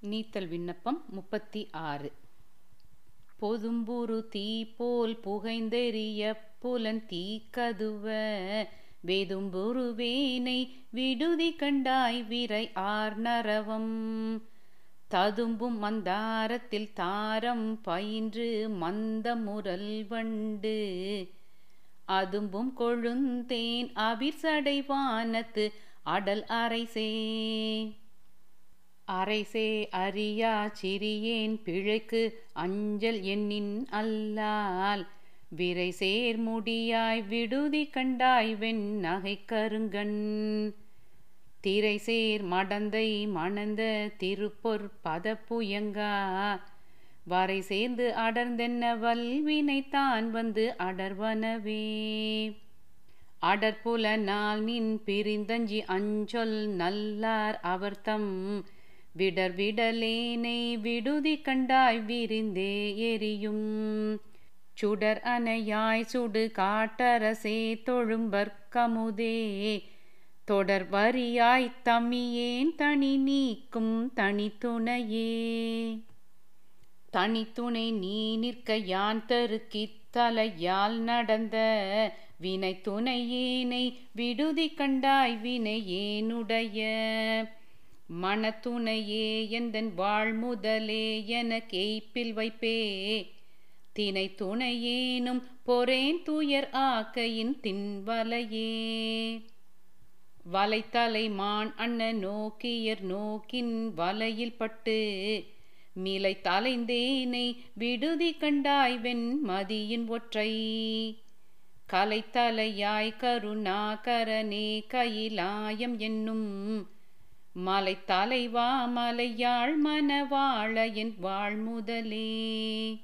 நீத்தல் விண்ணப்பம் முப்பத்தி ஆறு. பொதும்புரு தீ போல் புகைந்தெறிய புலன் தீ கதுவ வேனை விடுதி கண்டாய் விரை ஆர் நரவம். ததும்பும் மந்தாரத்தில் தாரம் பயின்று மந்த முரல் வண்டு. அதும்பும் கொழுந்தேன் அபிர்சடை வானத்து அடல் அரைசே. அரைசே அறியா சிறியேன் பிழைக்கு அஞ்சல் எண்ணின் அல்லால். விரை சேர் முடியாய் விடுதி கண்டாய் வெண் நகை கருங்கண். திரை சேர் மடந்தை மணந்த திருப்பொற் பதப்புயங்கா. வரை சேர்ந்து அடர்ந்தென்ன வல்வினை தான் வந்து அடர்வனவே. அடற்புல நாள் நின் பிரிந்தஞ்சி அஞ்சொல் நல்லார் அவர்தம் விடர் விடலேனை விடுதி கண்டாய் விரிந்தே எரியும். சுடர் அணையாய் சுடு காட்டரசே தொழும்பற்கமுதே தொடர் வரியாய் தமியேன் தனி நீக்கும் தனித்துணையே தனித்துணை நீ நிற்க யான் தருக்கி தலையால் நடந்த வினை துணையேனை விடுதி கண்டாய் வினை ஏனுடைய மனத்துணையே எந்தன் வாழ்முதலே என கேய்ப்பில் வைப்பே. தினை துணையேனும் பொறேன் துயர் ஆக்கையின் தின்வலையே. வலைத்தலை மான் அண்ண நோக்கியர் நோக்கின் வலையில் பட்டு மிலை தலைந்தேனை விடுதி கண்டாய்வென் மதியின் ஒற்றை. கலைத்தலையாய் கருணாகரனே கையிலாயம் என்னும் மலை தலைவா மலையாள் மனவாழ என் வாழ் முதலே.